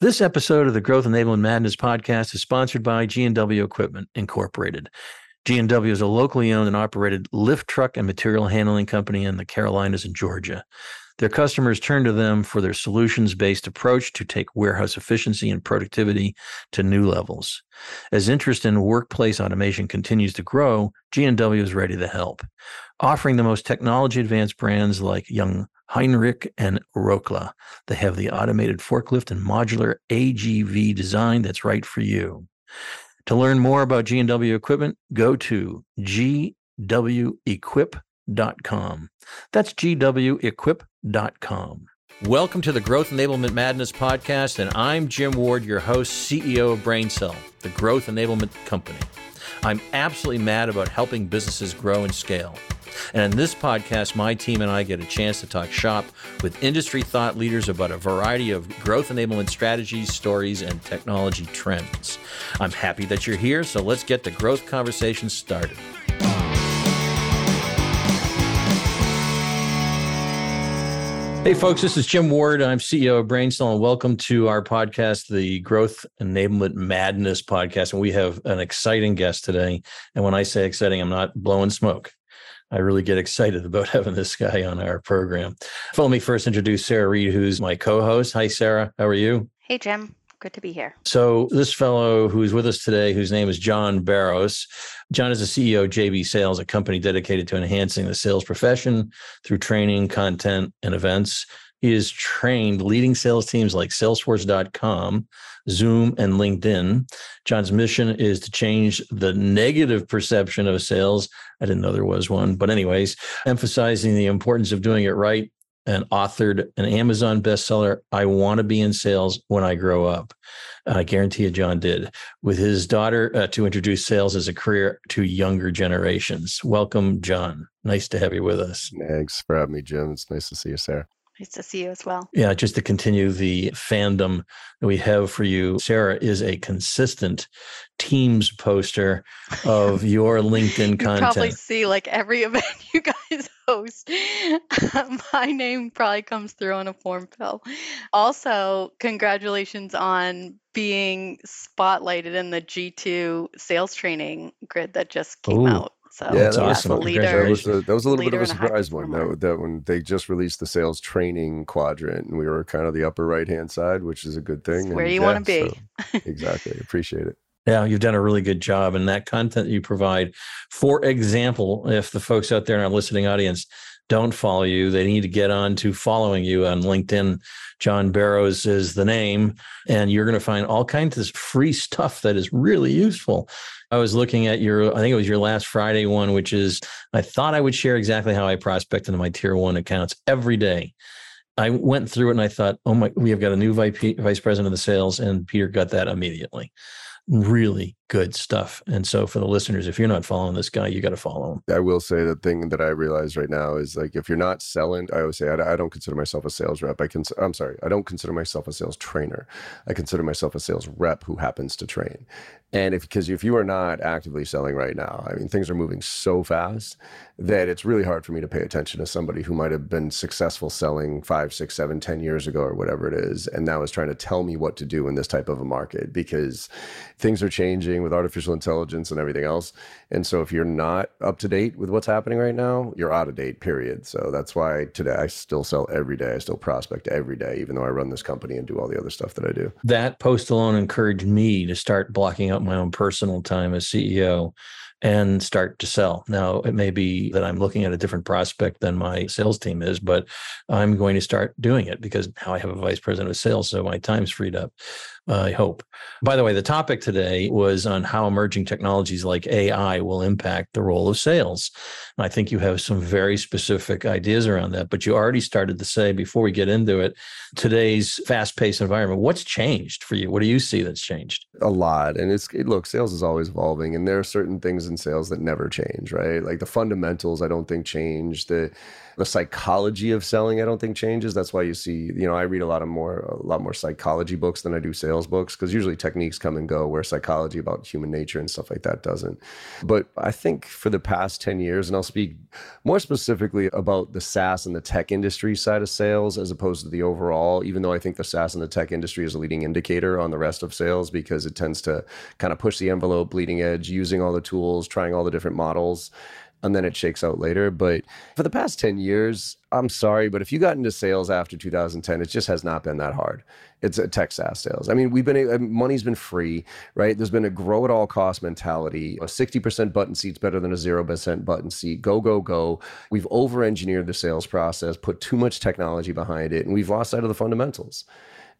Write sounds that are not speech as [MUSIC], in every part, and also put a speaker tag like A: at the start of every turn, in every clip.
A: This episode of the Growth Enablement Madness podcast is sponsored by G&W Equipment Incorporated. G&W is a locally owned and operated lift truck and material handling company in the Carolinas and Georgia. Their customers turn to them for their solutions based approach to take warehouse efficiency and productivity to new levels. As interest in workplace automation continues to grow, G&W is ready to help, offering the most technology advanced brands like Young Heinrich and Rocla. They have the automated forklift and modular AGV design that's right for you. To learn more about G&W equipment, go to gwequip.com. That's gwequip.com. Welcome to the Growth Enablement Madness podcast, and I'm Jim Ward, your host, CEO of BrainSell, the growth enablement company. I'm absolutely mad about helping businesses grow and scale. And in this podcast, my team and I get a chance to talk shop with industry thought leaders about a variety of growth enablement strategies, stories, and technology trends. I'm happy that you're here, so let's get the growth conversation started. Hey, folks, this is Jim Ward. I'm CEO of BrainSell, and welcome to our podcast, the Growth Enablement Madness podcast. And we have an exciting guest today. And when I say exciting, I'm not blowing smoke. I really get excited about [LAUGHS] having this guy on our program. let me first introduce Sarah Reed, who's my co host. Hi, Sarah. How are you?
B: Hey, Jim. Good to be here.
A: So, this fellow who's with us today, whose name is John Barrows, John is the CEO of JB Sales, a company dedicated to enhancing the sales profession through training, content, and events. He has trained leading sales teams like Salesforce.com, Zoom, and LinkedIn. John's mission is to change the negative perception of sales. I didn't know there was one, but, anyways, emphasizing the importance of doing it right and authored an Amazon bestseller, I Want to Be in Sales When I Grow Up. I guarantee you, John did, with his daughter uh, to introduce sales as a career to younger generations. Welcome, John. Nice to have you with us.
C: Thanks for having me, Jim. It's nice to see you, Sarah.
B: Nice to see you as well.
A: Yeah, just to continue the fandom that we have for you, Sarah is a consistent Teams poster of [LAUGHS] your LinkedIn content.
B: you
A: content.
B: Probably see like every [LAUGHS] event you guys host. [LAUGHS] My name probably comes through on a form fill. Also, congratulations on being spotlighted in the G2 sales training grid that just came
A: Ooh.
B: out. So
C: yeah,
A: that's awesome.
C: That was, a, that was a little bit of a
B: leader a
C: surprise one.
B: performer.
C: That, that when they just released the sales training quadrant, and we were kind of the upper right hand side, which is a good thing.
B: It's where
C: and
B: you
C: yeah,
B: wanna be.
C: so, [LAUGHS] exactly, appreciate it.
A: Yeah, you've done a really good job. And that content you provide, for example, if the folks out there in our listening audience don't follow you, they need to get on to following you on LinkedIn. John Barrows is the name, and you're going to find all kinds of free stuff that is really useful. I was looking at your, I think it was your last Friday one, which is I thought I would share exactly how I prospect into my tier one accounts every day. I went through it and I thought, oh my, we have got a new vice president of the sales, and Peter got that immediately really good stuff. And so for the listeners, if you're not following this guy, you got to follow him.
C: I will say the thing that I realize right now is like if you're not selling, I always say I, I don't consider myself a sales rep. I can, I'm sorry, I don't consider myself a sales trainer. I consider myself a sales rep who happens to train. And if because if you are not actively selling right now, I mean things are moving so fast that it's really hard for me to pay attention to somebody who might have been successful selling five, six, seven, ten years ago or whatever it is, and now is trying to tell me what to do in this type of a market because things are changing with artificial intelligence and everything else. And so if you're not up to date with what's happening right now, you're out of date, period. So that's why today I still sell every day. I still prospect every day, even though I run this company and do all the other stuff that I do.
A: That post alone encouraged me to start blocking out my own personal time as CEO and start to sell. Now, it may be that I'm looking at a different prospect than my sales team is, but I'm going to start doing it because now I have a vice president of sales. So my time's freed up, I hope. By the way, the topic today was on how emerging technologies like AI will impact the role of sales. And I think you have some very specific ideas around that, but you already started to say before we get into it, today's fast paced environment, what's changed for you? What do you see that's changed?
C: A lot. And it's, it, look, sales is always evolving. And there are certain things in sales that never change, right? Like the fundamentals, I don't think change. The the psychology of selling, I don't think changes. That's why you see, you know, I read a lot of more a lot more psychology books than I do sales books because usually techniques come and go where psychology about human nature and stuff like that doesn't. But I think for the past 10 years, and I'll speak more specifically about the SaaS and the tech industry side of sales as opposed to the overall, even though I think the SaaS and the tech industry is a leading indicator on the rest of sales because it tends to kind of push the envelope, bleeding edge, using all the tools, trying all the different models and then it shakes out later. But for the past 10 years, I'm sorry, but if you got into sales after 2010, it just has not been that hard. It's a tech SaaS sales. I mean, we've been, money's been free, right? There's been a grow at all cost mentality. A 60% button seat's better than a 0% button seat. Go, go, go. We've over engineered the sales process, put too much technology behind it, and we've lost sight of the fundamentals.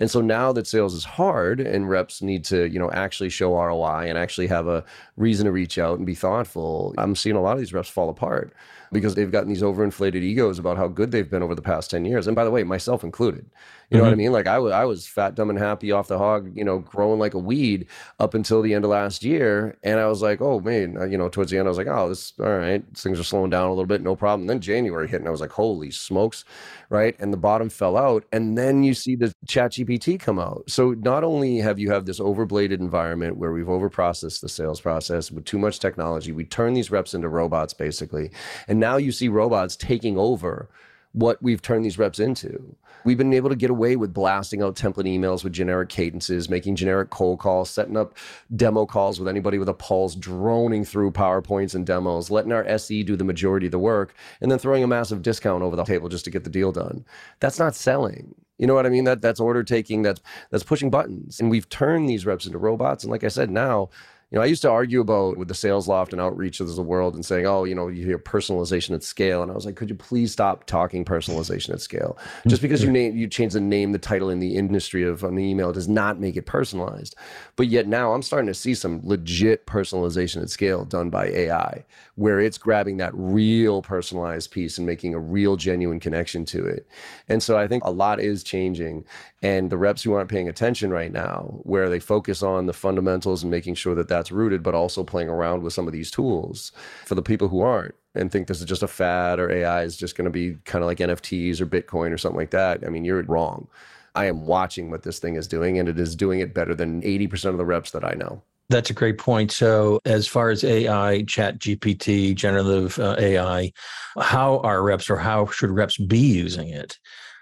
C: And so now that sales is hard and reps need to, you know, actually show ROI and actually have a reason to reach out and be thoughtful, I'm seeing a lot of these reps fall apart because they've gotten these overinflated egos about how good they've been over the past 10 years. And by the way, myself included. You know mm-hmm. what I mm-hmm. mean? Like I, w- I was fat, dumb, and happy off the hog, you know, growing like a weed up until the end of last year. And I was like, oh man, uh, you know, towards the end, I was like, oh, this, all right, things are slowing down a little bit, no problem. And then January hit, and I was like, holy smokes, right? And the bottom fell out. And then you see the ChatGPT come out. So not only have you have this overbladed environment where we've overprocessed the sales process with too much technology, we turn these reps into robots basically, and now you see robots taking over what we've turned these reps into. We've been able to get away with blasting out template emails with generic cadences, making generic cold calls, setting up demo calls with anybody with a pulse, droning through PowerPoints and demos, letting our SE do the majority of the work, and then throwing a massive discount over the table just to get the deal done. That's not selling. You know what I mean? That that's order taking, that's that's pushing buttons. And we've turned these reps into robots. And like I said, now you know, I used to argue about with the Salesloft and outreach of the world and saying, oh, you know, you hear personalization at scale. And I was like, could you please stop talking personalization at scale? Mm, Just because you name you change the name, the title in the industry of an email does not make it personalized. But yet now I'm starting to see some legit personalization at scale done by AI, where it's grabbing that real personalized piece and making a real genuine connection to it. And so I think a lot is changing. And the reps who aren't paying attention right now, where they focus on the fundamentals and making sure that that's rooted, but also playing around with some of these tools for the people who aren't and think this is just a fad or AI is just going to be kind of like NFTs or Bitcoin or something like that. I mean, you're wrong. I am watching what this thing is doing, and it is doing it better than 80% of the reps that I know.
A: That's a great point. So, as far as AI, ChatGPT, generative uh, AI, how are reps or how should reps be using it?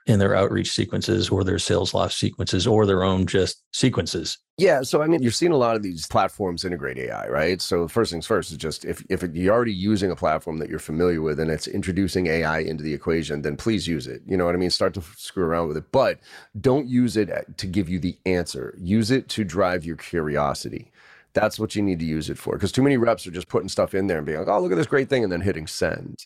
A: In their outreach sequences or their Salesloft sequences or their own just sequences.
C: Yeah, so I mean, you're seeing a lot of these platforms integrate AI, right? So first things first is just if if you're already using a platform that you're familiar with and it's introducing AI into the equation, then please use it. You know what I mean? Start to screw around with it, but don't use it to give you the answer. Use it to drive your curiosity. That's what you need to use it for. Because too many reps are just putting stuff in there and being like, "Oh, look at this great thing," and then hitting send.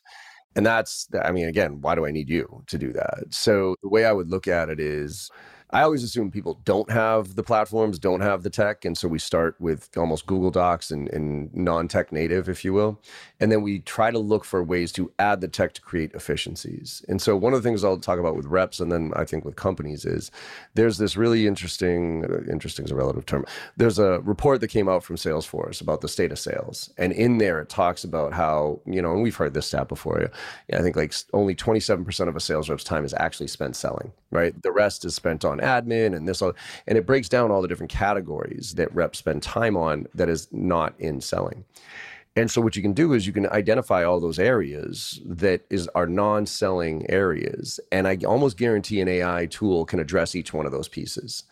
C: And that's, I mean, again, why do I need you to do that? So the way I would look at it is I always assume people don't have the platforms, don't have the tech. And so we start with almost Google Docs and, and non tech native, if you will. And then we try to look for ways to add the tech to create efficiencies. And so one of the things I'll talk about with reps and then I think with companies is there's this really interesting, interesting is a relative term. There's a report that came out from Salesforce about the state of sales. And in there, it talks about how, you know, and we've heard this stat before. I think like only 27% of a sales rep's time is actually spent selling, right? The rest is spent on admin and this, all, and it breaks down all the different categories that reps spend time on that is not in selling. And so what you can do is you can identify all those areas that is are non-selling areas. And I almost guarantee an AI tool can address each one of those pieces.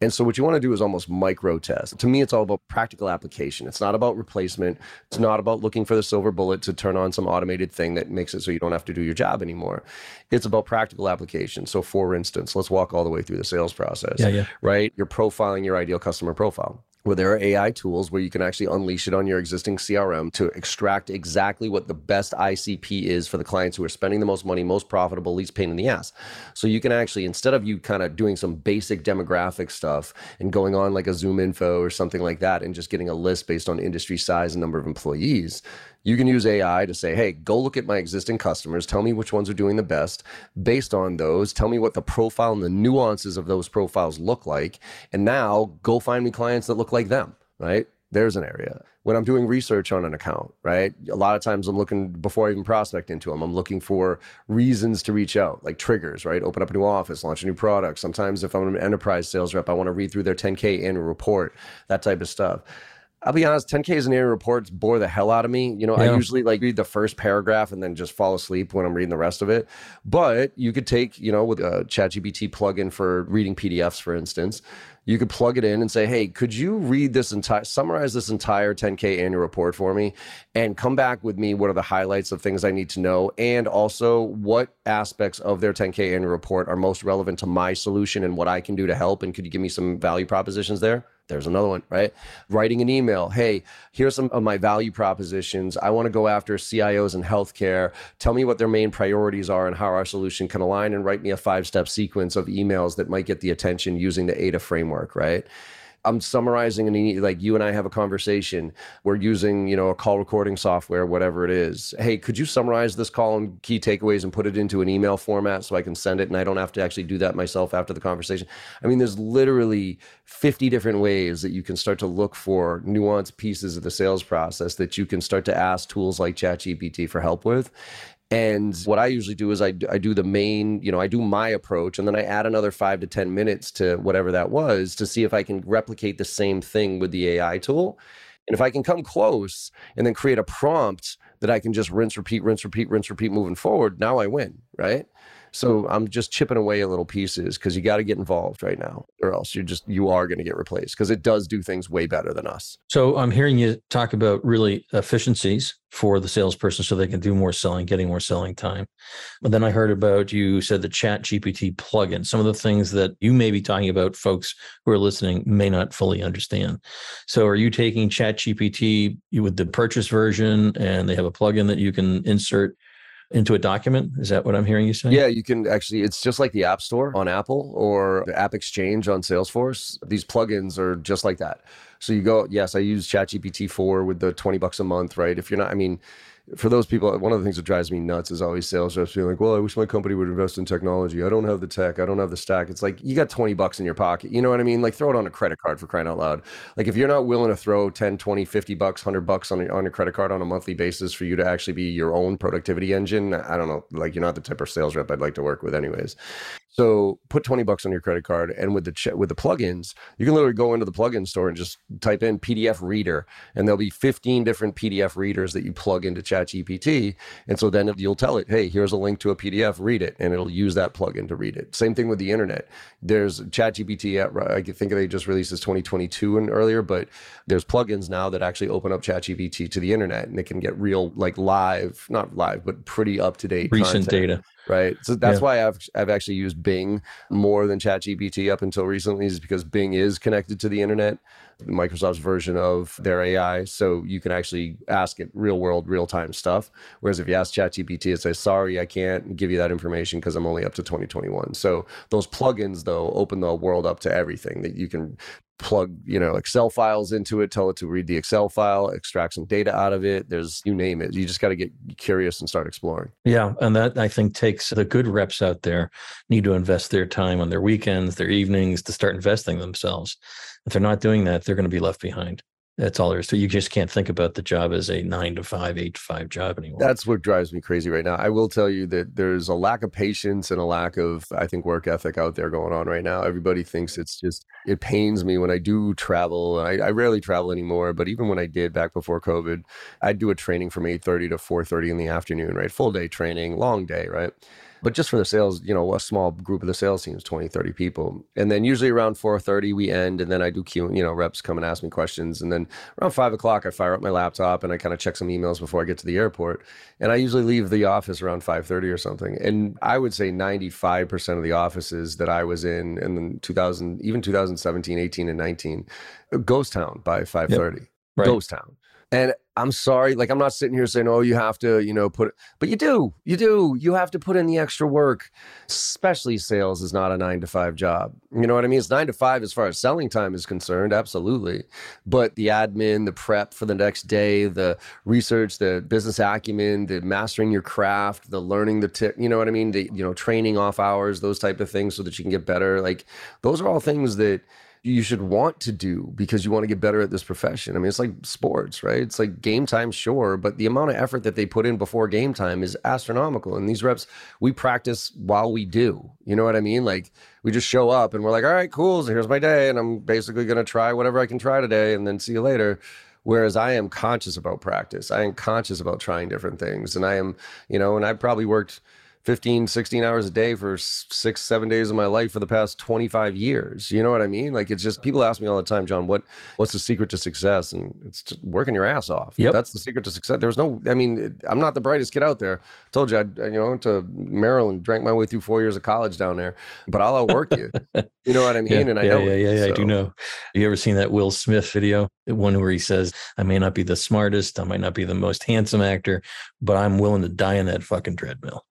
C: And so what you want to do is almost micro test. To me, it's all about practical application. It's not about replacement. It's not about looking for the silver bullet to turn on some automated thing that makes it so you don't have to do your job anymore. It's about practical application. So for instance, let's walk all the way through the sales process.
A: Yeah, yeah.
C: Right? You're profiling your ideal customer profile where there are AI tools where you can actually unleash it on your existing CRM to extract exactly what the best ICP is for the clients who are spending the most money, most profitable, least pain in the ass. So you can actually, instead of you kind of doing some basic demographic stuff and going on like a ZoomInfo or something like that and just getting a list based on industry size and number of employees, you can use AI to say, hey, go look at my existing customers, tell me which ones are doing the best. Based on those, tell me what the profile and the nuances of those profiles look like. And now go find me clients that look like them, right? There's an area. When I'm doing research on an account, right? A lot of times I'm looking before I even prospect into them, I'm looking for reasons to reach out, like triggers, right? Open up a new office, launch a new product. Sometimes if I'm an enterprise sales rep, I want to read through their 10K annual report, that type of stuff. I'll be honest, 10Ks and annual reports bore the hell out of me. You know, yeah. I usually like read the first paragraph and then just fall asleep when I'm reading the rest of it. But you could take, you know, with a ChatGPT plugin for reading PDFs, for instance, you could plug it in and say, hey, could you read this entire, summarize this entire 10K annual report for me and come back with me? What are the highlights of things I need to know? And also, what aspects of their 10K annual report are most relevant to my solution and what I can do to help? And could you give me some value propositions there? There's another one, right? Writing an email. Hey, here's some of my value propositions. I want to go after CIOs in healthcare. Tell me what their main priorities are and how our solution can align, and write me a five step sequence of emails that might get the attention using the AIDA framework, right? I'm summarizing and like you and I have a conversation. We're using, you know, a call recording software, whatever it is. Hey, could you summarize this call and key takeaways and put it into an email format so I can send it and I don't have to actually do that myself after the conversation? I mean, there's literally 50 different ways that you can start to look for nuanced pieces of the sales process that you can start to ask tools like ChatGPT for help with. And what I usually do is I, I do the main, you know, I do my approach and then I add another five to 10 minutes to whatever that was to see if I can replicate the same thing with the AI tool. And if I can come close and then create a prompt that I can just rinse, repeat, rinse, repeat, rinse, repeat moving forward, now I win, right? So I'm just chipping away at little pieces because you got to get involved right now, or else you're just you are going to get replaced because it does do things way better than us.
A: So I'm hearing you talk about really efficiencies for the salesperson so they can do more selling, getting more selling time. But then I heard about you said the ChatGPT plugin. Some of the things that you may be talking about, folks who are listening may not fully understand. So are you taking ChatGPT with the purchase version and they have a plugin that you can insert into a document. Is that what I'm hearing you say?
C: Yeah, you can actually, it's just like the App Store on Apple or the App Exchange on Salesforce. These plugins are just like that. So you go, yes, I use ChatGPT 4 with the 20 bucks a month, right? If you're not, I mean, for those people, one of the things that drives me nuts is always sales reps being like, "Well, I wish my company would invest in technology. I don't have the tech. I don't have the stack." It's like you got twenty bucks in your pocket. You know what I mean? Like throw it on a credit card for crying out loud. Like if you're not willing to throw 10, 20, 50 bucks, 100 bucks on your, on your credit card on a monthly basis for you to actually be your own productivity engine, I don't know. Like you're not the type of sales rep I'd like to work with anyways. So put 20 bucks on your credit card and with the ch- with the plugins, you can literally go into the plugin store and just type in PDF reader and there'll be 15 different PDF readers that you plug into ChatGPT and so then you'll tell it, "Hey, here's a link to a PDF, read it." And it'll use that plugin to read it. Same thing with the internet. There's ChatGPT at, I think they just released this 2022 and earlier, but there's plugins now that actually open up ChatGPT to the internet and it can get real like live, not live, but pretty up to date
A: recent content. data
C: right? So that's yeah. why I've I've actually used Bing more than ChatGPT up until recently, is because Bing is connected to the internet, Microsoft's version of their AI, so you can actually ask it real world, real time stuff. Whereas if you ask ChatGPT, it says, "Sorry, I can't give you that information because I'm only up to 2021." So those plugins though open the world up to everything that you can plug you know excel files into it tell it to read the excel file extract some data out of it there's you name it you just got to get curious and start exploring.
A: Yeah and that i think takes the good reps out there need to invest their time on their weekends their evenings to start investing themselves. If they're not doing that they're going to be left behind that's all there is. So you just can't think about the job as a nine to five, eight to five job anymore.
C: That's what drives me crazy right now. I will tell you that there's a lack of patience and a lack of, I think, work ethic out there going on right now. Everybody thinks it's just, it pains me when I do travel. I, I rarely travel anymore, but even when I did back before COVID, I'd do a training from 8.30 to 4.30 in the afternoon, right? Full day training, long day, right? But just for the sales, you know, a small group of the sales teams, 20, 30 people. And then usually around 4.30 we end and then I do Q, you know, reps come and ask me questions. And then around five o'clock I fire up my laptop and I kind of check some emails before I get to the airport. And I usually leave the office around 5.30 or something. And I would say 95% of the offices that I was in in 2000, even 2017, 18 and 19, uh, ghost town by 5.30. Yep. Right. Ghost town. And I'm sorry, like I'm not sitting here saying, "Oh, you have to, you know, put," it, but you do, you do, you have to put in the extra work. Especially sales is not a nine to five job. You know what I mean? It's nine to five as far as selling time is concerned, absolutely. But the admin, the prep for the next day, the research, the business acumen, the mastering your craft, the learning the tip, you know what I mean? The you know training off hours, those type of things, so that you can get better. Like those are all things that you should want to do because you want to get better at this profession. I mean, it's like sports, right? It's like game time, sure, but the amount of effort that they put in before game time is astronomical. And these reps, we practice while we do. You know what I mean? Like we just show up and we're like, all right, cool. So here's my day. And I'm basically going to try whatever I can try today and then see you later. Whereas I am conscious about practice. I am conscious about trying different things. And I am, you know, and I probably worked 15, 16 hours a day for six, seven days of my life for the past 25 years. You know what I mean? Like it's just people ask me all the time, John, what what's the secret to success? And it's just working your ass off.
A: Yeah,
C: That's the secret to success. There's no, I mean, I'm not the brightest kid out there. I told you, I, you know, went to Maryland, drank my way through four years of college down there, but I'll outwork you. [LAUGHS] you know what I mean?
A: Yeah,
C: and I
A: yeah,
C: know.
A: yeah,
C: it.
A: yeah, yeah. I do
C: So-
A: know. You ever seen that Will Smith video? The One where he says, I may not be the smartest, I might not be the most handsome actor, but I'm willing to die in that fucking treadmill.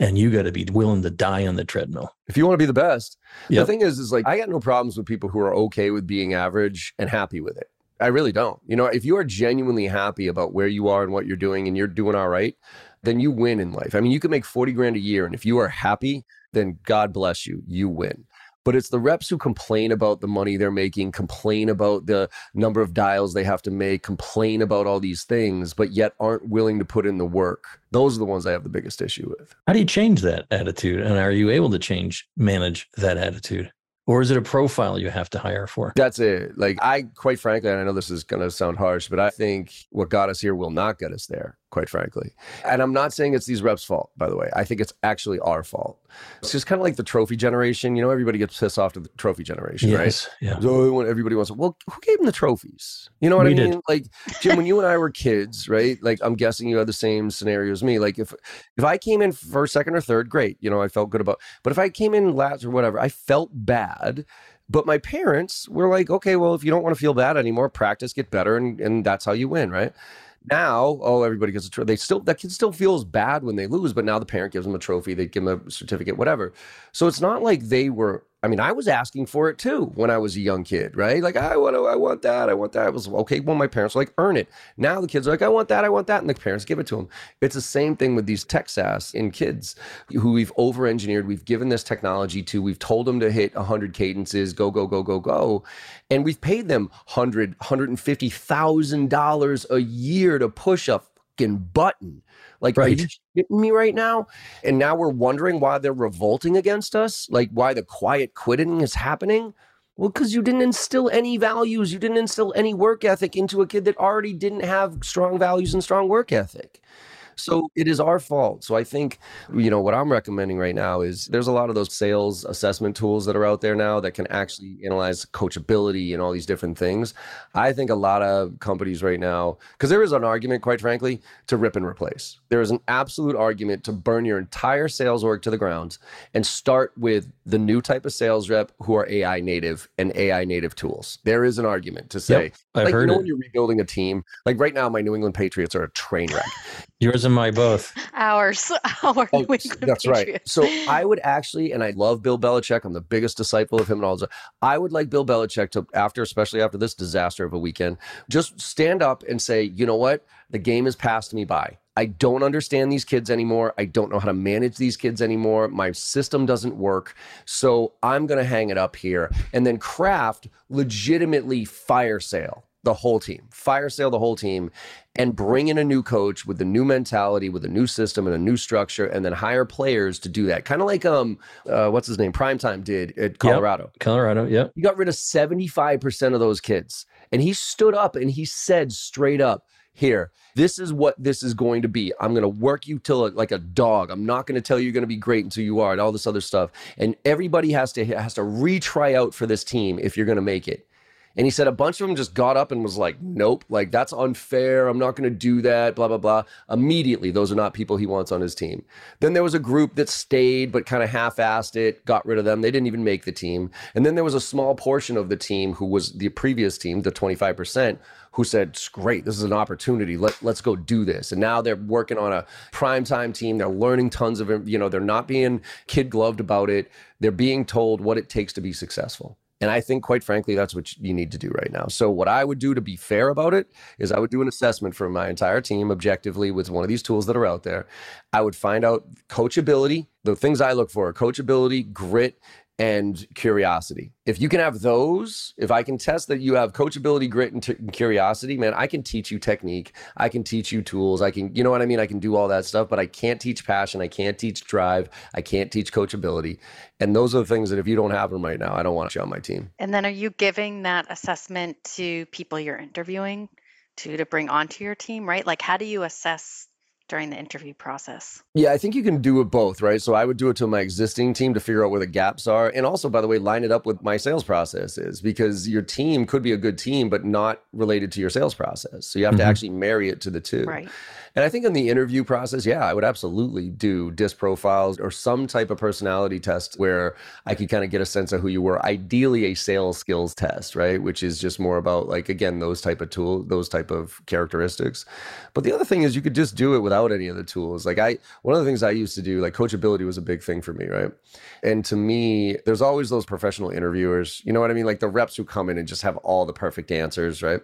A: And you got to be willing to die on the treadmill.
C: If you want to be the best,
A: Yep.
C: the thing is, is like I got no problems with people who are okay with being average and happy with it. I really don't. You know, if you are genuinely happy about where you are and what you're doing and you're doing all right, then you win in life. I mean, you can make 40 grand a year. And if you are happy, then God bless you, you win. But it's the reps who complain about the money they're making, complain about the number of dials they have to make, complain about all these things, but yet aren't willing to put in the work. Those are the ones I have the biggest issue with.
A: How do you change that attitude? And are you able to change, manage that attitude? Or is it a profile you have to hire for?
C: That's it. Like I, quite frankly, and I know this is going to sound harsh, but I think what got us here will not get us there. Quite frankly, and I'm not saying it's these reps' fault. By the way, I think it's actually our fault. It's just kind of like the trophy generation. You know, everybody gets pissed off to the trophy generation, right?
A: Yes. Yeah.
C: So everybody wants. Well, who gave them the trophies? You know what
A: We
C: I
A: did.
C: mean? Like Jim, when you and I were kids, right? Like I'm guessing you had the same scenario as me. Like if if I came in first, second, or third, great. You know, I felt good about. But if I came in last or whatever, I felt bad. But my parents were like, okay, well, if you don't want to feel bad anymore, practice, get better, and and that's how you win, right? Now, oh, everybody gets a trophy. They still that kid still feels bad when they lose, but now the parent gives them a trophy, they give them a certificate, whatever. So it's not like they were. I mean, I was asking for it too when I was a young kid, right? Like, I want, I want that, I want that. It was okay. Well, my parents were like, earn it. Now the kids are like, I want that, I want that, and the parents give it to them. It's the same thing with these tech SaaS in kids who we've over-engineered. We've given this technology to. We've told them to hit 100 cadences, go, go, go, go, go, and we've paid them 100, 150 thousand dollars a year to push a fucking button. Like,
A: Right.
C: are you shitting me right now? And now we're wondering why they're revolting against us, like why the quiet quitting is happening. Well, because you didn't instill any values, you didn't instill any work ethic into a kid that already didn't have strong values and strong work ethic. So it is our fault. So I think, you know, what I'm recommending right now is there's a lot of those sales assessment tools that are out there now that can actually analyze coachability and all these different things. I think a lot of companies right now, because there is an argument, quite frankly, to rip and replace. There is an absolute argument to burn your entire sales org to the ground and start with the new type of sales rep who are AI native and AI native tools. There is an argument to say,
A: I've
C: like, you know,
A: it.
C: when you're rebuilding a team, like right now, my New England Patriots are a train wreck.
A: Yours and my both.
B: Ours, [LAUGHS] our
C: Oh,
B: New England
C: that's right. So I would actually, and I love Bill Belichick. I'm the biggest disciple of him and all that. I would like Bill Belichick to, after, especially after this disaster of a weekend, just stand up and say, you know what? The game has passed me by. I don't understand these kids anymore. I don't know how to manage these kids anymore. My system doesn't work. So I'm going to hang it up here and then craft legitimately fire sale the whole team, fire sale the whole team, and bring in a new coach with a new mentality, with a new system and a new structure, and then hire players to do that. Kind of like um, uh, what's his name, Primetime did at Colorado.
A: Colorado. yeah.
C: He got rid of 75% of those kids. And he stood up and he said straight up, here, this is what this is going to be. I'm going to work you till like a dog. I'm not going to tell you you're going to be great until you are and all this other stuff. And everybody has to has to retry out for this team if you're going to make it. And he said a bunch of them just got up and was like, nope, like that's unfair. I'm not going to do that, blah, blah, blah. Immediately, those are not people he wants on his team. Then there was a group that stayed but kind of half assed it, got rid of them. They didn't even make the team. And then there was a small portion of the team who was the previous team, the 25%, who said, "It's great, this is an opportunity. Let, let's go do this. And now they're working on a primetime team. They're learning tons of, you know, they're not being kid gloved about it. They're being told what it takes to be successful. And I think, quite frankly, that's what you need to do right now. So, what I would do to be fair about it is I would do an assessment for my entire team objectively with one of these tools that are out there. I would find out coachability, the things I look for coachability, grit, and curiosity. If you can have those, if I can test that you have coachability, grit, and, t- and, curiosity, man, I can teach you technique. I can teach you tools. I can, you know what I mean? I can do all that stuff, but I can't teach passion. I can't teach drive. I can't teach coachability. And those are the things that if you don't have them right now, I don't want you on my team.
B: And then are you giving that assessment to people you're interviewing to to bring onto your team, right? Like how do you assess during the interview process?
C: Yeah, I think you can do it both, right? So I would do it to my existing team to figure out where the gaps are. And also, by the way, line it up with my sales processes because your team could be a good team, but not related to your sales process. So you have mm-hmm. to actually marry it to the two.
B: Right.
C: And I think in the interview process, yeah, I would absolutely do disc profiles or some type of personality test where I could kind of get a sense of who you were. Ideally, a sales skills test, right? Which is just more about like again those type of tool, those type of characteristics. But the other thing is you could just do it without any of the tools. Like I, one of the things I used to do, like coachability was a big thing for me, right? And to me, there's always those professional interviewers. You know what I mean? Like the reps who come in and just have all the perfect answers, right?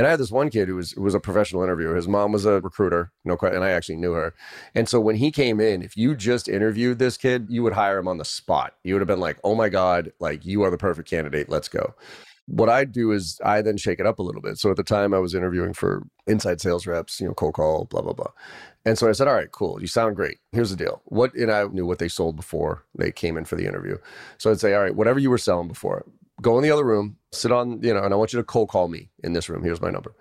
C: And I had this one kid who was was a professional interviewer. His mom was a recruiter, no question, and I actually knew her. And so when he came in, if you just interviewed this kid, you would hire him on the spot. You would have been like, "Oh my god, like you are the perfect candidate. Let's go." What I do is I then shake it up a little bit. So at the time I was interviewing for inside sales reps, you know, cold call, blah blah blah. And so I said, "All right, cool. You sound great. Here's the deal. What?" And I knew what they sold before they came in for the interview. So I'd say, "All right, whatever you were selling before, go in the other room, sit on, you know, and I want you to cold call me in this room. Here's my number.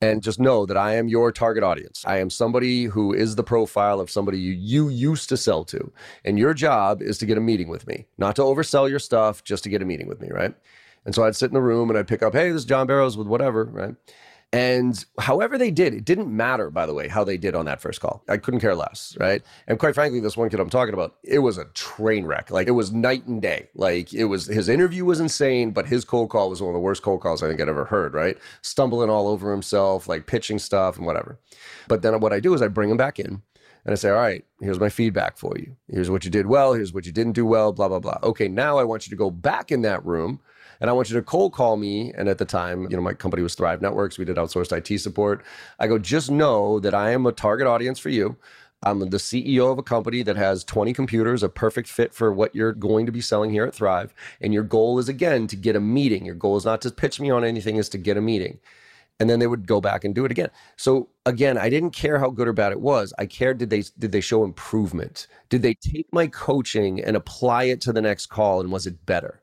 C: And just know that I am your target audience. I am somebody who is the profile of somebody you, you used to sell to. And your job is to get a meeting with me, not to oversell your stuff, just to get a meeting with me, right? And so I'd sit in the room and I'd pick up, hey, this is John Barrows with whatever, right? And however they did, it didn't matter, by the way, how they did on that first call. I couldn't care less, right? And quite frankly, this one kid I'm talking about, it was a train wreck. Like it was night and day. Like it was, his interview was insane, but his cold call was one of the worst cold calls I think I'd ever heard, right? Stumbling all over himself, like pitching stuff and whatever. But then what I do is I bring him back in and I say, all right, here's my feedback for you. Here's what you did well. Here's what you didn't do well, blah, blah, blah. Okay, now I want you to go back in that room and I want you to cold call me. And at the time, you know, my company was Thrive Networks. We did outsourced IT support. I go, just know that I am a target audience for you. I'm the CEO of a company that has 20 computers, a perfect fit for what you're going to be selling here at Thrive. And your goal is, again, to get a meeting. Your goal is not to pitch me on anything, is to get a meeting. And then they would go back and do it again. So again, I didn't care how good or bad it was. I cared did they did they show improvement? Did they take my coaching and apply it to the next call and was it better?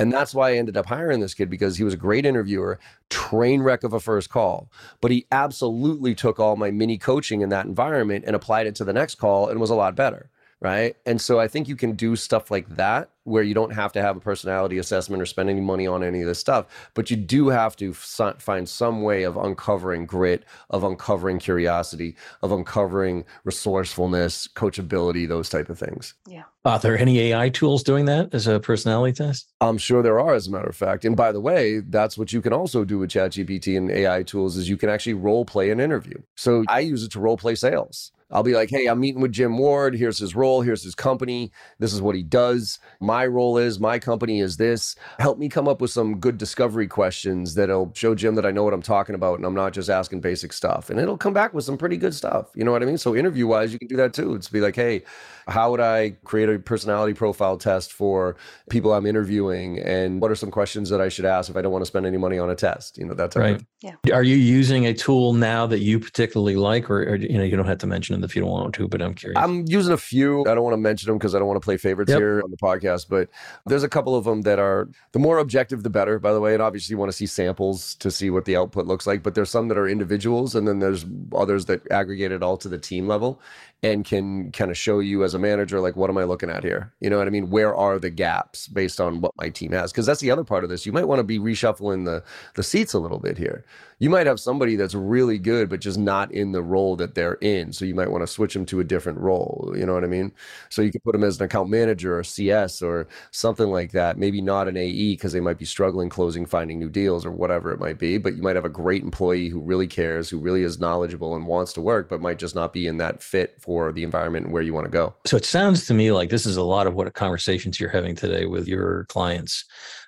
C: And that's why I ended up hiring this kid because he was a great interviewer, train wreck of a first call. But he absolutely took all my mini coaching in that environment and applied it to the next call and was a lot better right? And so I think you can do stuff like that where you don't have to have a personality assessment or spend any money on any of this stuff, but you do have to f- find some way of uncovering grit, of uncovering curiosity, of uncovering resourcefulness, coachability, those type of things.
B: Yeah.
A: Are there any AI tools doing that as a personality test?
C: I'm sure there are, as a matter of fact. And by the way, that's what you can also do with ChatGPT and AI tools is you can actually role play an interview. So I use it to role play sales. I'll be like, hey, I'm meeting with Jim Ward. Here's his role. Here's his company. This is what he does. My role is, my company is this. Help me come up with some good discovery questions that'll show Jim that I know what I'm talking about and I'm not just asking basic stuff. And it'll come back with some pretty good stuff. You know what I mean? So, interview wise, you can do that too. It's be like, hey, how would I create a personality profile test for people I'm interviewing? And what are some questions that I should ask if I don't want to spend any money on a test? You know, that type
A: right.
C: of
B: Yeah.
A: Are you using a tool now that you particularly like, or, or, you know, you don't have to mention them if you don't want to, but I'm curious.
C: I'm using a few. I don't want to mention them because I don't want to play favorites yep. here on the podcast, but there's a couple of them that are the more objective, the better, by the way. And obviously, you want to see samples to see what the output looks like, but there's some that are individuals, and then there's others that aggregate it all to the team level and can kind of show you as a manager like what am i looking at here? You know what i mean? Where are the gaps based on what my team has? Because that's the other part of this. You might want to be reshuffling the the seats a little bit here you might have somebody that's really good but just not in the role that they're in. So you might want to switch them to a different role you know what i mean? So you could put them as an account manager or cs or something like that maybe not an ae because they might be struggling closing finding new deals or whatever it might be but you might have a great employee who really cares who really is knowledgeable and wants to work but might just not be in that fit for the environment and where you want to go.
A: So it sounds to me like this is a lot of what conversations you're having today with your clients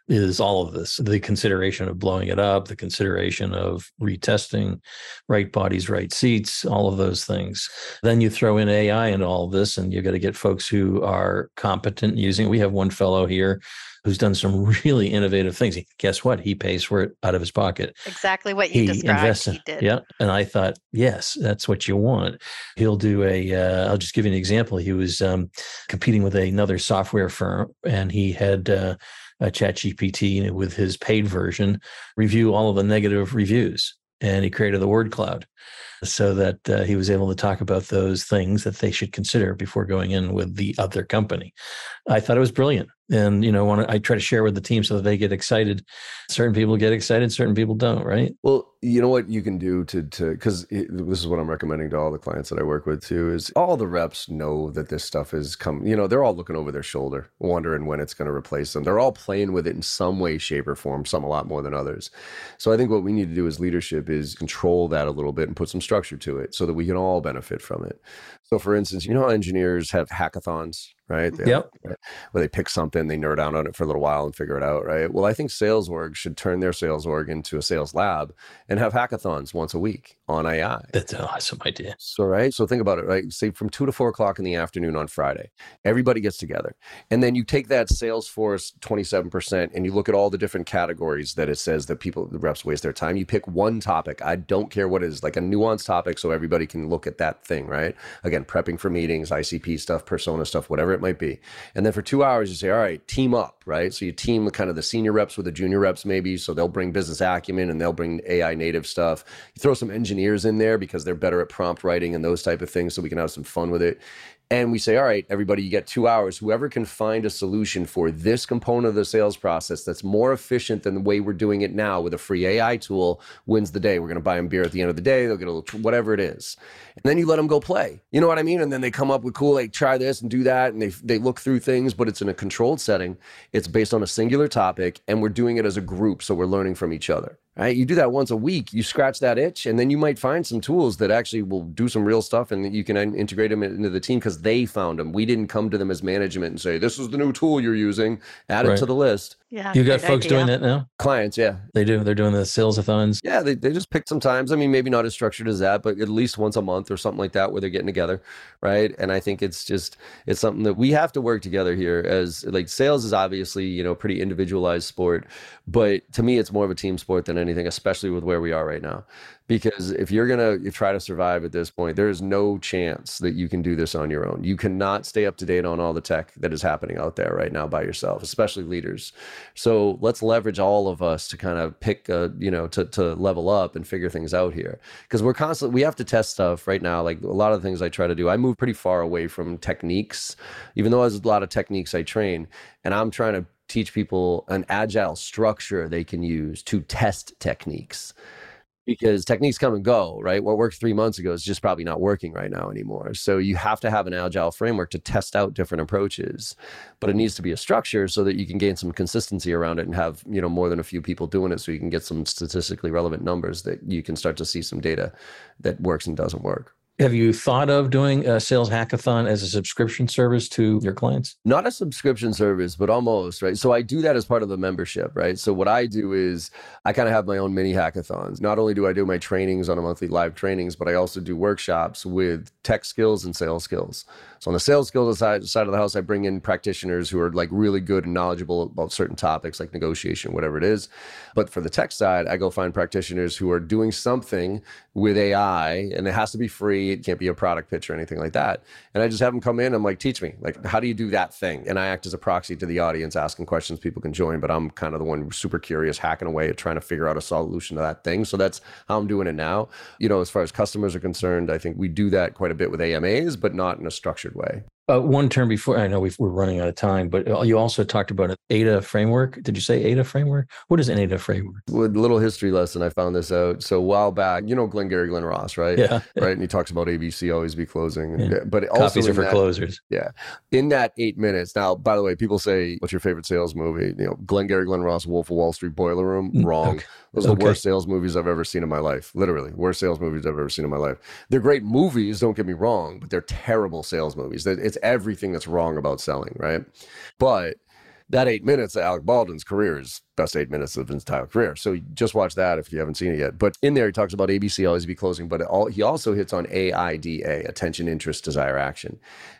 A: is all of this the consideration of blowing it up, the consideration of retesting, right bodies, right seats, all of those things. Then you throw in AI and all of this, and you got to get folks who are competent using. We have one fellow here who's done some really innovative things. Guess what? He pays for it out of his pocket.
B: Exactly what you
A: He
B: described.
A: invests.
B: He did.
A: Yeah, and I thought, yes, that's what you want. He'll do a. Uh, I'll just give you an example. He was um, competing with another software firm, and he had. Uh, a ChatGPT with his paid version review all of the negative reviews and he created the word cloud so that uh, he was able to talk about those things that they should consider before going in with the other company. I thought it was brilliant. And, you know, I try to share with the team so that they get excited, certain people get excited, certain people don't, right?
C: Well, you know what you can do to to because this is what I'm recommending to all the clients that I work with too is all the reps know that this stuff is coming. You know, they're all looking over their shoulder, wondering when it's going to replace them. They're all playing with it in some way, shape, or form. Some a lot more than others. So I think what we need to do as leadership is control that a little bit and put some structure to it so that we can all benefit from it. So, for instance, you know engineers have hackathons, right? They
A: Yep.
C: where they pick something, they nerd out on it for a little while and figure it out, right? Well, I think sales org should turn their sales org into a sales lab and have hackathons once a week on AI.
A: That's an awesome idea.
C: So, right. So, think about it, right? Say from two to four o'clock in the afternoon on Friday, everybody gets together. And then you take that Salesforce 27% and you look at all the different categories that it says that people, the reps waste their time. You pick one topic. I don't care what it is, like a nuanced topic so everybody can look at that thing, right? Again, prepping for meetings, ICP stuff, persona stuff, whatever it might be. And then for two hours, you say, all right, team up, right? So you team kind of the senior reps with the junior reps, maybe. So they'll bring business acumen and they'll bring AI native stuff. You throw some engineers in there because they're better at prompt writing and those type of things. So we can have some fun with it. And we say, all right, everybody, you get two hours. Whoever can find a solution for this component of the sales process that's more efficient than the way we're doing it now with a free AI tool wins the day. We're going to buy them beer at the end of the day. They'll get a little, whatever it is. And then you let them go play. You know what I mean? And then they come up with cool, like try this and do that. And they, they look through things, but it's in a controlled setting. It's based on a singular topic and we're doing it as a group. So we're learning from each other. Right? You do that once a week, you scratch that itch, and then you might find some tools that actually will do some real stuff, and you can integrate them into the team because they found them. We didn't come to them as management and say, "This is the new tool you're using. Add it to the list."
B: Yeah.
A: You got
B: great
A: folks doing that now?
C: Clients, yeah,
A: They do. They're doing the salesathons.
C: yeah, they, they just pick some times. I mean, maybe not as structured as that, but at least once a month or something like that where they're getting together. Right. And I think it's just, it's something that we have to work together here as like sales is obviously, you know, pretty individualized sport. But to me, it's more of a team sport than anything, especially with where we are right now. Because if you're going to try to survive at this point, there is no chance that you can do this on your own. You cannot stay up to date on all the tech that is happening out there right now by yourself, especially leaders. So let's leverage all of us to kind of pick, a, you know, to, to level up and figure things out here. Because we're constantly, we have to test stuff right now. Like a lot of the things I try to do, I move pretty far away from techniques, even though there's a lot of techniques I train. And I'm trying to teach people an agile structure they can use to test techniques because techniques come and go, right? What worked three months ago is just probably not working right now anymore. So you have to have an agile framework to test out different approaches, but it needs to be a structure so that you can gain some consistency around it and have you know more than a few people doing it, so you can get some statistically relevant numbers that you can start to see some data that works and doesn't work.
A: Have you thought of doing a sales hackathon as a subscription service to your clients?
C: not a subscription service, but almost, right? So I do that as part of the membership, right? So what I do is I kind of have my own mini hackathons. Not only do I do my trainings on a monthly live trainings, but I also do workshops with tech skills and sales skills. So on the sales skills side, side of the house, I bring in practitioners who are like really good and knowledgeable about certain topics like negotiation, whatever it is. But for the tech side, I go find practitioners who are doing something with AI and it has to be free. It can't be a product pitch or anything like that. And I just have them come in. I'm like, teach me, like, how do you do that thing? And I act as a proxy to the audience, asking questions people can join. But I'm kind of the one super curious, hacking away at trying to figure out a solution to that thing. So that's how I'm doing it now. You know, as far as customers are concerned, I think we do that quite a bit with AMAs, but not in a structured way.
A: Uh, one term before, I know we've, we're running out of time, but uh, you also talked about an AIDA framework. Did you say AIDA framework? What is an AIDA framework?
C: With a little history lesson, I found this out. So a while back, you know Glengarry Glen Ross, right?
A: Yeah. [LAUGHS]
C: Right. And he talks about ABC always be closing.
A: Yeah.
C: But also
A: Copies are for
C: that-
A: closers. Yeah.
C: In that eight minutes. Now, by the way, people say, "What's your favorite sales movie?" You know, Glengarry Glen Ross, Wolf of Wall Street, Boiler Room.
A: Mm,
C: Wrong.
A: okay.
C: Those are the
A: Okay.
C: worst sales movies I've ever seen in my life. Literally, worst sales movies I've ever seen in my life. They're great movies, don't get me wrong, but they're terrible sales movies. That it's everything that's wrong about selling, right? But that eight minutes of Alec Baldwin's career is best eight minutes of his entire career. So just watch that if you haven't seen it yet. But in there, he talks about ABC, always be closing, but all, he also hits on AIDA, attention, interest, desire, action.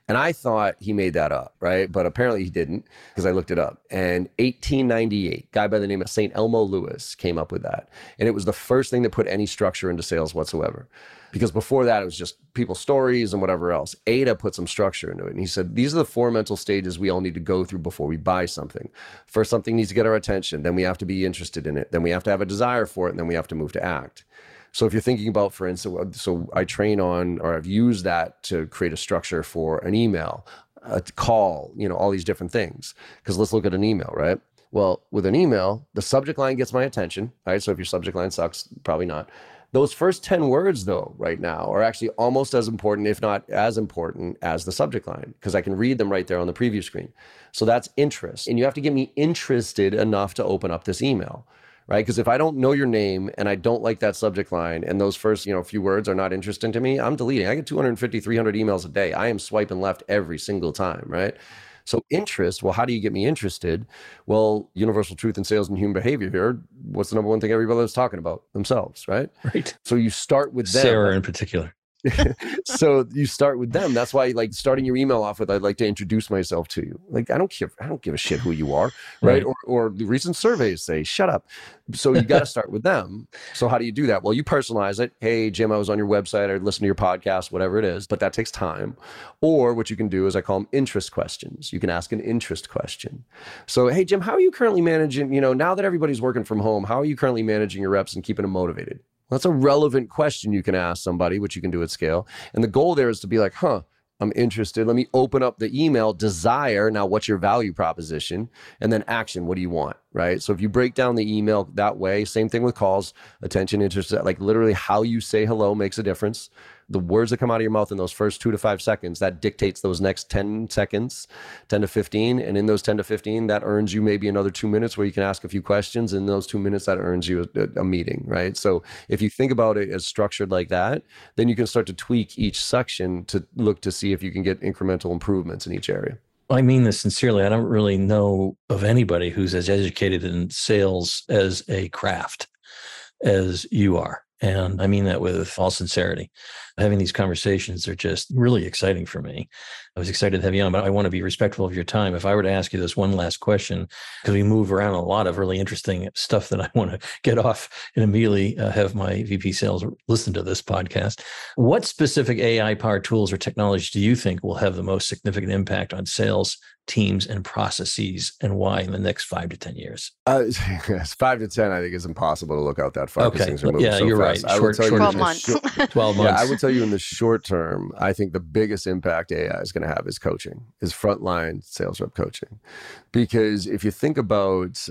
C: And I thought he made that up, right? But apparently he didn't because I looked it up. And 1898, guy by the name of St. Elmo Lewis came up with that. And it was the first thing that put any structure into sales whatsoever because before that it was just people's stories and whatever else. AIDA put some structure into it. And he said, these are the four mental stages we all need to go through before we buy something. First, something needs to get our attention. Then we have to be interested in it. Then we have to have a desire for it. And then we have to move to act. So if you're thinking about, for instance, so I train on, or I've used that to create a structure for an email, a call, you know, all these different things. Because let's look at an email, right? Well, with an email, the subject line gets my attention, right? So if your subject line sucks, probably not. Those first 10 words, though, right now are actually almost as important, if not as important, as the subject line, because I can read them right there on the preview screen. So that's interest. And you have to get me interested enough to open up this email, right? Because if I don't know your name and I don't like that subject line and those first, you know, few words are not interesting to me, I'm deleting. I get 250, 300 emails a day. I am swiping left every single time, right? So interest, well, how do you get me interested? Well, universal truth in sales and human behavior here. What's the number one thing everybody's talking about? Themselves, right?
A: Right.
C: So you start with them.
A: Sarah in particular. [LAUGHS]
C: so you start with them. That's why, like, starting your email off with, "I'd like to introduce myself to you." Like, I don't care. I don't give a shit who you are, right? right. Or, or the recent surveys say, "Shut up." So you got to start with them. So how do you do that? Well, you personalize it. Hey, Jim, I was on your website. I listened to your podcast, whatever it is. But that takes time. Or what you can do is I call them interest questions. You can ask an interest question. So, hey, Jim, how are you currently managing? You know, now that everybody's working from home, how are you currently managing your reps and keeping them motivated? That's a relevant question you can ask somebody, which you can do at scale. And the goal there is to be like, huh, I'm interested. Let me open up the email. Desire. Now, what's your value proposition? And then action. What do you want? Right. So if you break down the email that way, same thing with calls, attention, interest, like literally how you say hello makes a difference the words that come out of your mouth in those first two to five seconds, that dictates those next 10 seconds, 10 to 15. And in those 10 to 15, that earns you maybe another two minutes where you can ask a few questions. In those two minutes, that earns you a, a meeting, right? So if you think about it as structured like that, then you can start to tweak each section to look to see if you can get incremental improvements in each area.
A: I mean this sincerely. I don't really know of anybody who's as educated in sales as a craft as you are. And I mean that with all sincerity. Having these conversations are just really exciting for me. I was excited to have you on, but I want to be respectful of your time. If I were to ask you this one last question, because we move around a lot of really interesting stuff that I [LAUGHS] want to get off and immediately uh, have my VP sales listen to this podcast. What specific AI powered tools or technologies do you think will have the most significant impact on sales teams and processes and why in the next five to 10 years?
C: Uh, [LAUGHS] yes, five to 10, I think is impossible to look out that far.
A: Okay. yeah, so you're fast. right. Short, short,
B: 12 months.
A: Short, 12 months.
C: Yeah, I would tell you in the [LAUGHS] short term, I think the biggest impact AI is going to have is coaching, is frontline sales rep coaching. Because if you think about,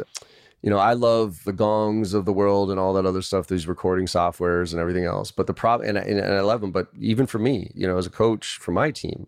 C: you know, I love the gongs of the world and all that other stuff, these recording softwares and everything else. But the problem, and, and, and, I love them, but even for me, you know, as a coach for my team,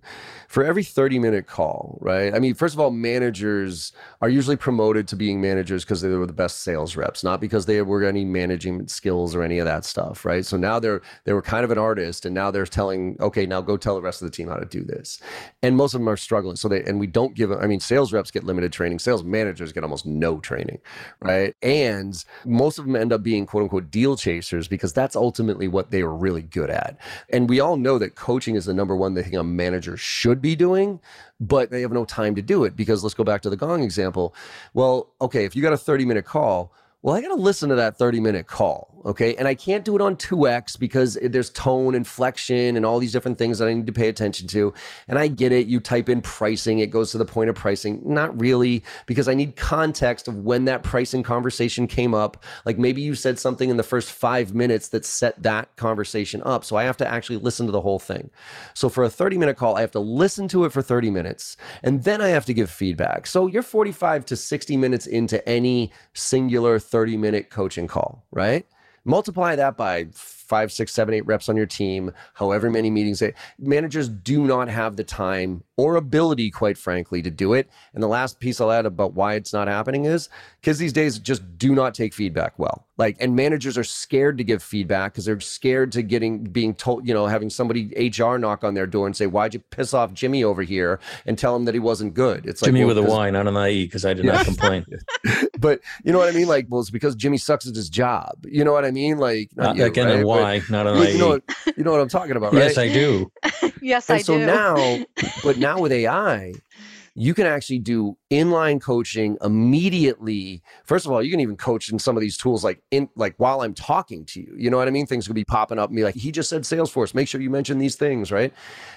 C: for every 30 minute call, right? I mean, first of all, managers are usually promoted to being managers because they were the best sales reps, not because they were any managing skills or any of that stuff, right? So now they're, they were kind of an artist and now they're telling, okay, now go tell the rest of the team how to do this. And most of them are struggling. So they, and we don't give, them, I mean, sales reps get limited training, sales managers get almost no training right? And most of them end up being quote unquote deal chasers because that's ultimately what they were really good at. And we all know that coaching is the number one thing a manager should be doing, but they have no time to do it because let's go back to the Gong example. Well, okay, if you got a 30 minute call, well, I got to listen to that 30 minute call. Okay. And I can't do it on 2x because there's tone, inflection, and all these different things that I need to pay attention to. And I get it. You type in pricing, it goes to the point of pricing. Not really, because I need context of when that pricing conversation came up. Like maybe you said something in the first five minutes that set that conversation up. So I have to actually listen to the whole thing. So for a 30 minute call, I have to listen to it for 30 minutes and then I have to give feedback. So you're 45 to 60 minutes into any singular 30 minute coaching call, right? Multiply that by five, six, seven, eight reps on your team, however many meetings they managers do not have the time or ability, quite frankly, to do it. And the last piece I'll add about why it's not happening is because these days just do not take feedback well. Like, and managers are scared to give feedback because they're scared to getting being told, you know, having somebody HR knock on their door and say, "Why'd you piss off Jimmy over here?" and tell him that he wasn't good.
A: It's Jimmy like, well, with a Y, not an IE, because I did yeah. not complain. [LAUGHS] [LAUGHS]
C: but you know what I mean? Like, well, it's because Jimmy sucks at his job. You know what I mean? Like,
A: not, not again, right? a Y, but, not an
C: you, You know, what, you know what I'm talking about, right?
A: Yes, I do. [LAUGHS]
B: yes, and I
C: so
B: do.
C: So now, but now [LAUGHS] with AI, you can actually do inline coaching immediately. First of all, you can even coach in some of these tools like in like while I'm talking to you. You know what I mean? Things could be popping up and be like, he just said Salesforce, make sure you mention these things, right?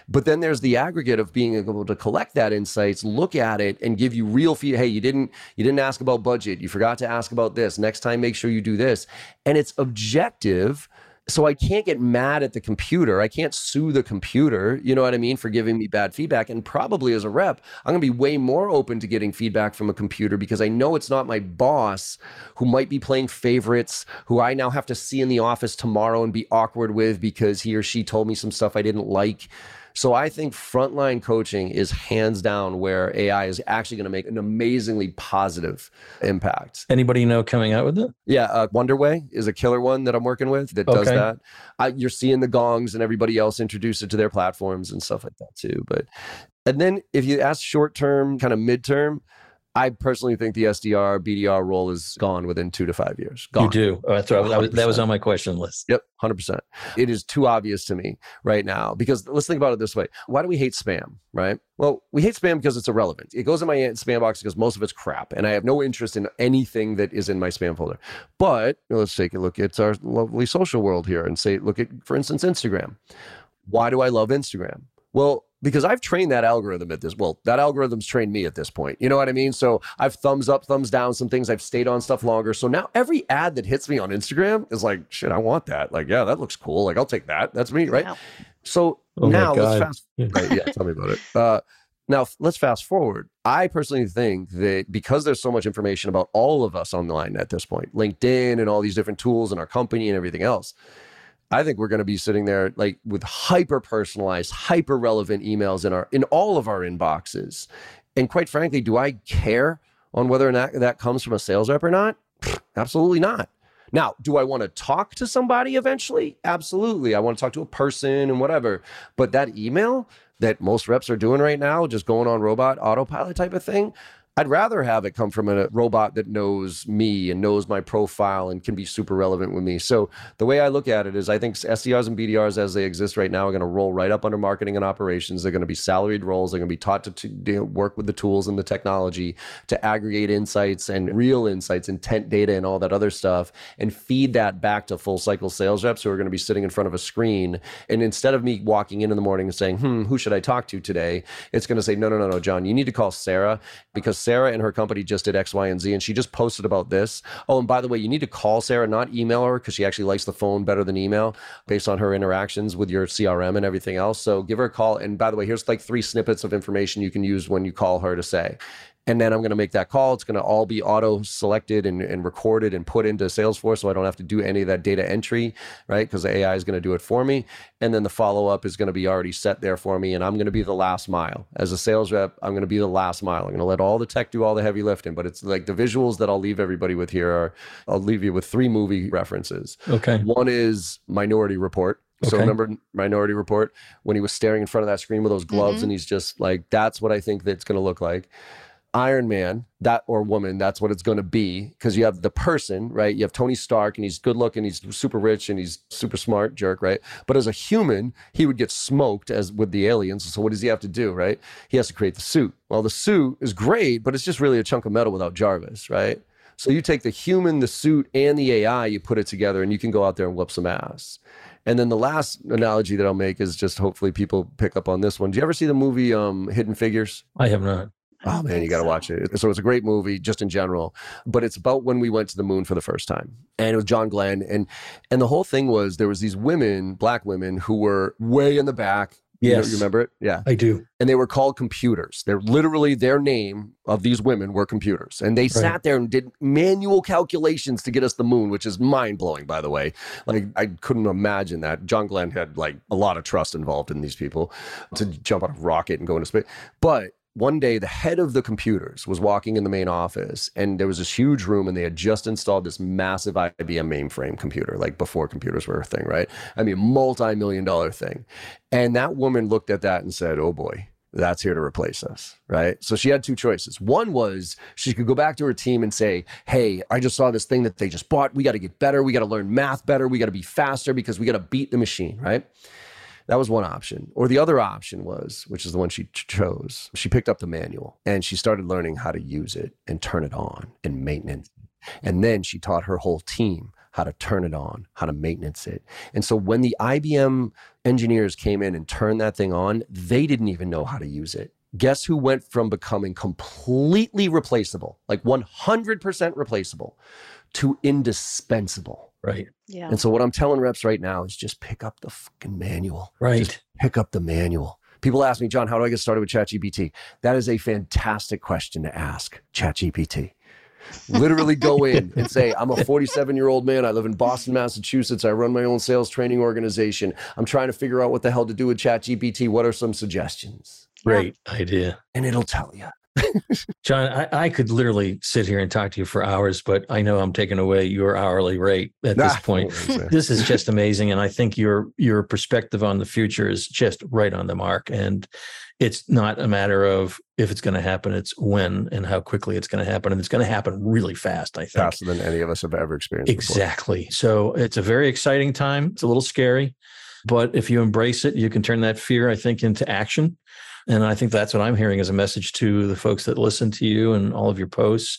C: But then there's the aggregate of being able to collect that insights, look at it, and give you real feedback. Hey, you didn't you didn't ask about budget. You forgot to ask about this. Next time, make sure you do this. And it's objective so I can't get mad at the computer. I can't sue the computer, you know what I mean, for giving me bad feedback. And probably as a rep, I'm going to be way more open to getting feedback from a computer because I know it's not my boss who might be playing favorites, who I now have to see in the office tomorrow and be awkward with because he or she told me some stuff I didn't like. So I think frontline coaching is hands down where AI is actually going to make an amazingly positive impact.
A: Anybody you know coming out with it?
C: Yeah, uh, Wonderway is a killer one that I'm working with that does okay. that. I, you're seeing the gongs and everybody else introduce it to their platforms and stuff like that too. But and then if you ask short term, kind of midterm, I personally think the SDR BDR role is gone within two to five years. Gone.
A: You do. Oh, that's right. That was, that was on my question list.
C: Yep, hundred percent. It is too obvious to me right now because let's think about it this way: Why do we hate spam? Right. Well, we hate spam because it's irrelevant. It goes in my spam box because most of it's crap, and I have no interest in anything that is in my spam folder. But let's take a look at our lovely social world here and say, look at, for instance, Instagram. Why do I love Instagram? Well, because I've trained that algorithm at this. Well, that algorithm's trained me at this point. You know what I mean? So I've thumbs up, thumbs down some things. I've stayed on stuff longer. So now every ad that hits me on Instagram is like, shit, I want that. Like, yeah, that looks cool. Like, I'll take that. That's me, right? Wow. So oh now let's fast. Yeah. Right, yeah, tell me about it. Uh, now let's fast forward. I personally think that because there's so much information about all of us online at this point, LinkedIn and all these different tools and our company and everything else I think we're going to be sitting there like with hyper personalized, hyper relevant emails in our in all of our inboxes. And quite frankly, do I care on whether or not that comes from a sales rep or not? Absolutely not. Now, do I want to talk to somebody eventually? Absolutely. I want to talk to a person and whatever. But that email that most reps are doing right now, just going on robot autopilot type of thing, I'd rather have it come from a robot that knows me and knows my profile and can be super relevant with me. So the way I look at it is I think SDRs and BDRs as they exist right now are going to roll right up under marketing and operations. They're going to be salaried roles. They're going to be taught to, to work with the tools and the technology to aggregate insights and real insights, intent data and all that other stuff and feed that back to full cycle sales reps who are going to be sitting in front of a screen. And instead of me walking in in the morning and saying, hmm, who should I talk to today? It's going to say, no, no, no, no, John, you need to call Sarah because Sarah and her company just did X, Y, and Z, and she just posted about this. Oh, and by the way, you need to call Sarah, not email her, because she actually likes the phone better than email based on her interactions with your CRM and everything else. So give her a call. And by the way, here's like three snippets of information you can use when you call her to say and then I'm going to make that call. It's going to all be auto selected and, and recorded and put into Salesforce so I don't have to do any of that data entry, right? Because the AI is going to do it for me. And then the follow up is going to be already set there for me. And I'm going to be the last mile. As a sales rep, I'm going to be the last mile. I'm going to let all the tech do all the heavy lifting. But it's like the visuals that I'll leave everybody with here are I'll leave you with three movie references.
A: Okay.
C: One is Minority Report. So remember Minority Report when he was staring in front of that screen with those gloves mm-hmm. and he's just like, that's what I think that's going to look like. Iron Man, that or woman, that's what it's going to be because you have the person, right? You have Tony Stark and he's good looking, he's super rich and he's super smart, jerk, right? But as a human, he would get smoked as with the aliens. So what does he have to do, right? He has to create the suit. Well, the suit is great, but it's just really a chunk of metal without Jarvis, right? So you take the human, the suit, and the AI, you put it together, and you can go out there and whoop some ass. And then the last analogy that I'll make is just hopefully people pick up on this one. Do you ever see the movie um, Hidden Figures?
A: I have not.
C: Oh, oh man, you got to so. watch it. So it's a great movie, just in general. But it's about when we went to the moon for the first time, and it was John Glenn, and and the whole thing was there was these women, black women, who were way in the back, You know-
A: Yes.
C: you remember it? Yeah.
A: I do.
C: and they were called computers. They're literally their name of these women were computers. And they sat there and did manual calculations to get us the moon, which is mind blowing, by the way. Like, I couldn't imagine that. John Glenn had like a lot of trust involved in these people to jump on a rocket and go into space. But one day, the head of the computers was walking in the main office, and there was this huge room, and they had just installed this massive IBM mainframe computer, like before computers were a thing, right? I mean, multi million dollar thing. And that woman looked at that and said, Oh boy, that's here to replace us. Right. So she had two choices. One was she could go back to her team and say, Hey, I just saw this thing that they just bought. We got to get better. We got to learn math better. We got to be faster because we got to beat the machine. Right. That was one option. Or the other option was, which is the one she ch- chose, she picked up the manual and she started learning how to use it and turn it on and maintenance. And then she taught her whole team how to turn it on, how to maintenance it. And so when the IBM engineers came in and turned that thing on, they didn't even know how to use it. Guess who went from becoming completely replaceable, like 100% replaceable, to indispensable?
A: Right.
B: Yeah.
C: And so what I'm telling reps right now is just pick up the fucking manual.
A: Right.
C: Just pick up the manual. People ask me, John, how do I get started with ChatGPT? That is a fantastic question to ask ChatGPT. Literally go [LAUGHS] in and say, I'm a 47 year old man. I live in Boston, Massachusetts. I run my own sales training organization. I'm trying to figure out what the hell to do with ChatGPT. What are some suggestions?
A: Great idea.
C: And it'll tell you. [LAUGHS]
A: John, I, I could literally sit here and talk to you for hours, but I know I'm taking away your hourly rate at this point.
C: what was I saying?
A: This is [LAUGHS] just amazing. And I think your your perspective on the future is just right on the mark. And it's not a matter of if it's going to happen, it's when and how quickly it's going to happen. And it's going to happen really fast, I think.
C: Faster than any of us have ever experienced. before.
A: Exactly. So it's a very exciting time. It's a little scary, but if you embrace it, you can turn that fear, I think, into action. And I think that's what I'm hearing as a message to the folks that listen to you and all of your posts.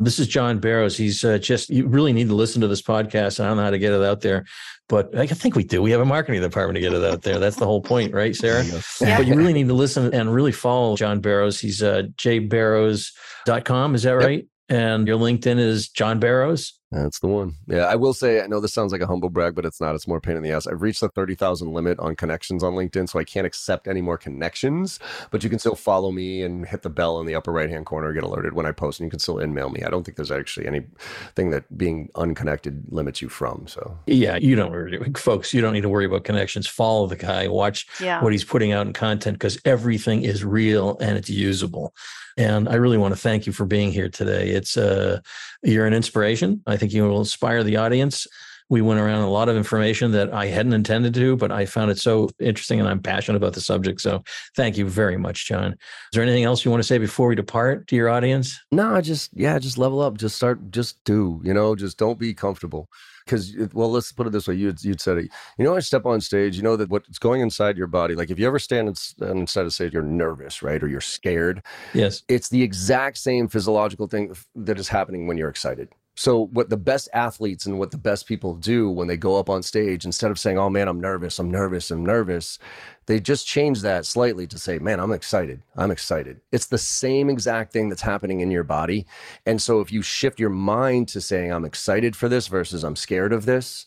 A: This is John Barrows. He's uh, just, you really need to listen to this podcast. I don't know how to get it out there, but I think we do. We have a marketing department to get it out there. That's the whole point, right, Sarah? [LAUGHS]
B: Yeah.
A: But you really need to listen and really follow John Barrows. He's uh, jbarrows.com. Is that right? Yep. And your LinkedIn is John Barrows.
C: That's the one. Yeah, I will say, I know this sounds like a humble brag, but it's not. It's more pain in the ass. I've reached the 30,000 limit on connections on LinkedIn, so I can't accept any more connections, but you can still follow me and hit the bell in the upper right hand corner, get alerted when I post, and you can still email me. I don't think there's actually anything that being unconnected limits you from. So,
A: Yeah, you don't worry, folks. You don't need to worry about connections. Follow the guy. Watch
B: Yeah.
A: what he's putting out in content because everything is real and it's usable. And I really want to thank you for being here today. It's uh, you're an inspiration. I think you will inspire the audience. We went around a lot of information that I hadn't intended to, but I found it so interesting and I'm passionate about the subject. So thank you very much, John. Is there anything else you want to say before we depart to your audience?
C: no, just, yeah, just level up. Just start, just do, you know, just don't be comfortable. Because, well, let's put it this way. You'd, you'd said it. You know, when I step on stage, you know that what's going inside your body, like if you ever stand ins- inside of stage, you're nervous, right? Or you're scared.
A: Yes.
C: it's the exact same physiological thing that is happening when you're excited. So, what the best athletes and what the best people do when they go up on stage, instead of saying, Oh man, I'm nervous, I'm nervous, I'm nervous, they just change that slightly to say, Man, I'm excited, I'm excited. It's the same exact thing that's happening in your body. And so, if you shift your mind to saying, I'm excited for this versus I'm scared of this,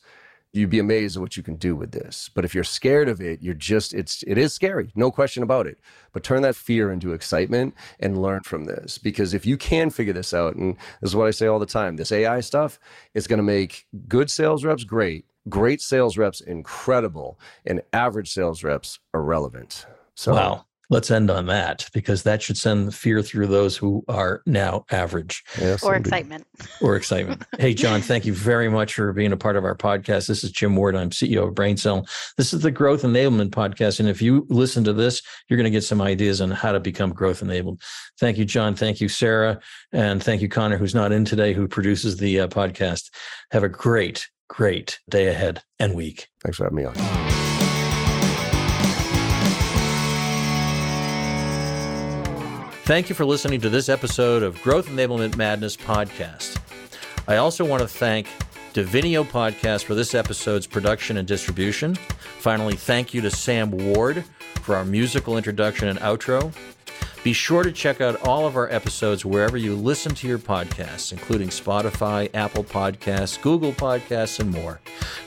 C: you'd be amazed at what you can do with this. But if you're scared of it, you're just it's it is scary, no question about it. But turn that fear into excitement and learn from this. Because if you can figure this out, and this is what I say all the time, this AI stuff is going to make good sales reps great, great sales reps incredible, and average sales reps irrelevant. So
A: Wow. Let's end on that because that should send fear through those who are now average.
C: yes,
B: or
C: indeed.
B: excitement.
A: or excitement. [LAUGHS] hey, John, thank you very much for being a part of our podcast. This is Jim Ward. I'm CEO of BrainSell. This is the Growth Enablement Podcast. And if you listen to this, you're going to get some ideas on how to become growth enabled. Thank you, John. Thank you, Sarah. And thank you, Connor, who's not in today, who produces the uh, podcast. Have a great, great day ahead and week.
C: Thanks for having me on.
A: Thank you for listening to this episode of Growth Enablement Madness podcast. I also want to thank Divinio Podcast for this episode's production and distribution. Finally, thank you to Sam Ward for our musical introduction and outro. Be sure to check out all of our episodes wherever you listen to your podcasts, including Spotify, Apple Podcasts, Google Podcasts, and more.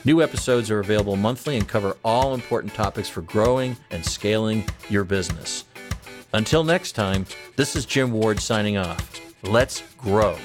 A: New episodes are available monthly and cover all important topics for growing and scaling your business. Until next time, this is Jim Ward signing off. Let's grow.